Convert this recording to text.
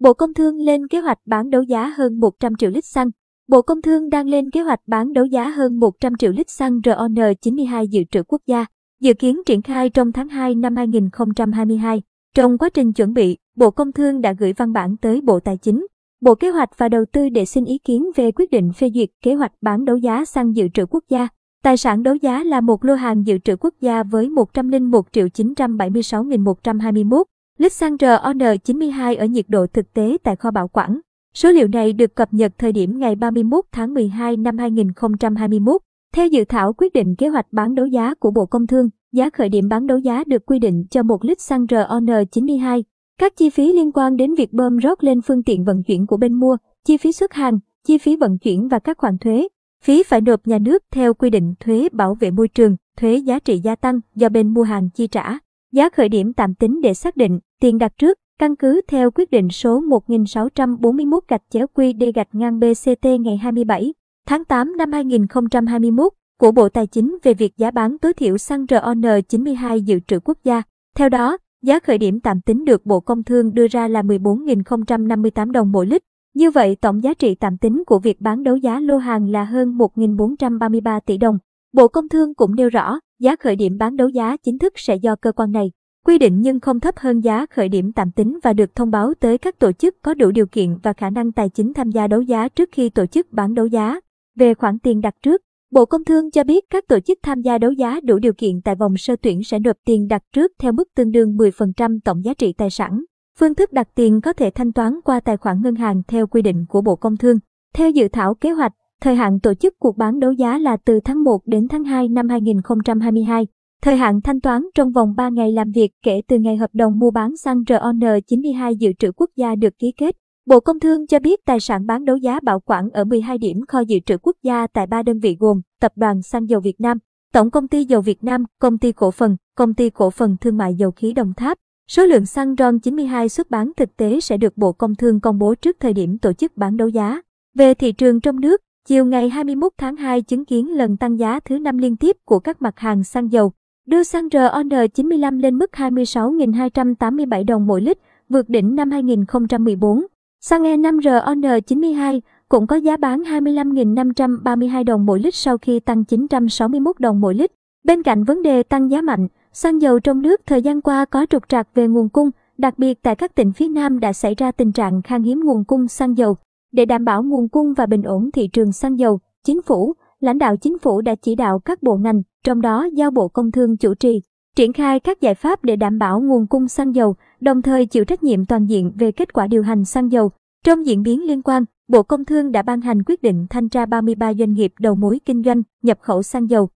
Bộ Công Thương lên kế hoạch bán đấu giá hơn 100 triệu lít xăng. Bộ Công Thương đang lên kế hoạch bán đấu giá hơn 100 triệu lít xăng RON92 dự trữ quốc gia, dự kiến triển khai trong tháng 2 năm 2022. Trong quá trình chuẩn bị, Bộ Công Thương đã gửi văn bản tới Bộ Tài chính, Bộ Kế hoạch và Đầu tư để xin ý kiến về quyết định phê duyệt kế hoạch bán đấu giá xăng dự trữ quốc gia. Tài sản đấu giá là một lô hàng dự trữ quốc gia với 101 triệu 976.121 lít xăng RON92 ở nhiệt độ thực tế tại kho bảo quản. Số liệu này được cập nhật thời điểm ngày 31 tháng 12 năm 2021. Theo dự thảo quyết định kế hoạch bán đấu giá của Bộ Công Thương, giá khởi điểm bán đấu giá được quy định cho một lít xăng RON92. Các chi phí liên quan đến việc bơm rót lên phương tiện vận chuyển của bên mua, chi phí xuất hàng, chi phí vận chuyển và các khoản thuế, phí phải nộp nhà nước theo quy định thuế bảo vệ môi trường, thuế giá trị gia tăng do bên mua hàng chi trả. Giá khởi điểm tạm tính để xác định tiền đặt trước, căn cứ theo quyết định số 1641 gạch chéo QD gạch ngang BCT ngày 27 tháng 8 năm 2021 của Bộ Tài chính về việc giá bán tối thiểu xăng RON92 dự trữ quốc gia. Theo đó, giá khởi điểm tạm tính được Bộ Công Thương đưa ra là 14.058 đồng mỗi lít. Như vậy, tổng giá trị tạm tính của việc bán đấu giá lô hàng là hơn 1.433 tỷ đồng. Bộ Công Thương cũng nêu rõ, giá khởi điểm bán đấu giá chính thức sẽ do cơ quan này quy định nhưng không thấp hơn giá khởi điểm tạm tính và được thông báo tới các tổ chức có đủ điều kiện và khả năng tài chính tham gia đấu giá trước khi tổ chức bán đấu giá. Về khoản tiền đặt trước, Bộ Công Thương cho biết các tổ chức tham gia đấu giá đủ điều kiện tại vòng sơ tuyển sẽ nộp tiền đặt trước theo mức tương đương 10% tổng giá trị tài sản. Phương thức đặt tiền có thể thanh toán qua tài khoản ngân hàng theo quy định của Bộ Công Thương. Theo dự thảo kế hoạch, thời hạn tổ chức cuộc bán đấu giá là từ tháng 1 đến tháng 2 năm 2022. Thời hạn thanh toán trong vòng 3 ngày làm việc kể từ ngày hợp đồng mua bán xăng RON92 dự trữ quốc gia được ký kết. Bộ Công Thương cho biết tài sản bán đấu giá bảo quản ở 12 điểm kho dự trữ quốc gia tại 3 đơn vị gồm Tập đoàn Xăng dầu Việt Nam, Tổng công ty dầu Việt Nam, Công ty cổ phần, Công ty cổ phần thương mại dầu khí Đồng Tháp. Số lượng xăng RON92 xuất bán thực tế sẽ được Bộ Công Thương công bố trước thời điểm tổ chức bán đấu giá. Về thị trường trong nước, chiều ngày 21 tháng 2 chứng kiến lần tăng giá thứ năm liên tiếp của các mặt hàng xăng dầu đưa xăng RON95 lên mức 26.287 đồng mỗi lít, vượt đỉnh năm 2014. Xăng E5 RON92 cũng có giá bán 25.532 đồng mỗi lít sau khi tăng 961 đồng mỗi lít. Bên cạnh vấn đề tăng giá mạnh, xăng dầu trong nước thời gian qua có trục trặc về nguồn cung, đặc biệt tại các tỉnh phía Nam đã xảy ra tình trạng khan hiếm nguồn cung xăng dầu. Để đảm bảo nguồn cung và bình ổn thị trường xăng dầu, chính phủ, lãnh đạo chính phủ đã chỉ đạo các bộ ngành, trong đó giao Bộ Công Thương chủ trì, triển khai các giải pháp để đảm bảo nguồn cung xăng dầu, đồng thời chịu trách nhiệm toàn diện về kết quả điều hành xăng dầu. Trong diễn biến liên quan, Bộ Công Thương đã ban hành quyết định thanh tra 33 doanh nghiệp đầu mối kinh doanh, nhập khẩu xăng dầu.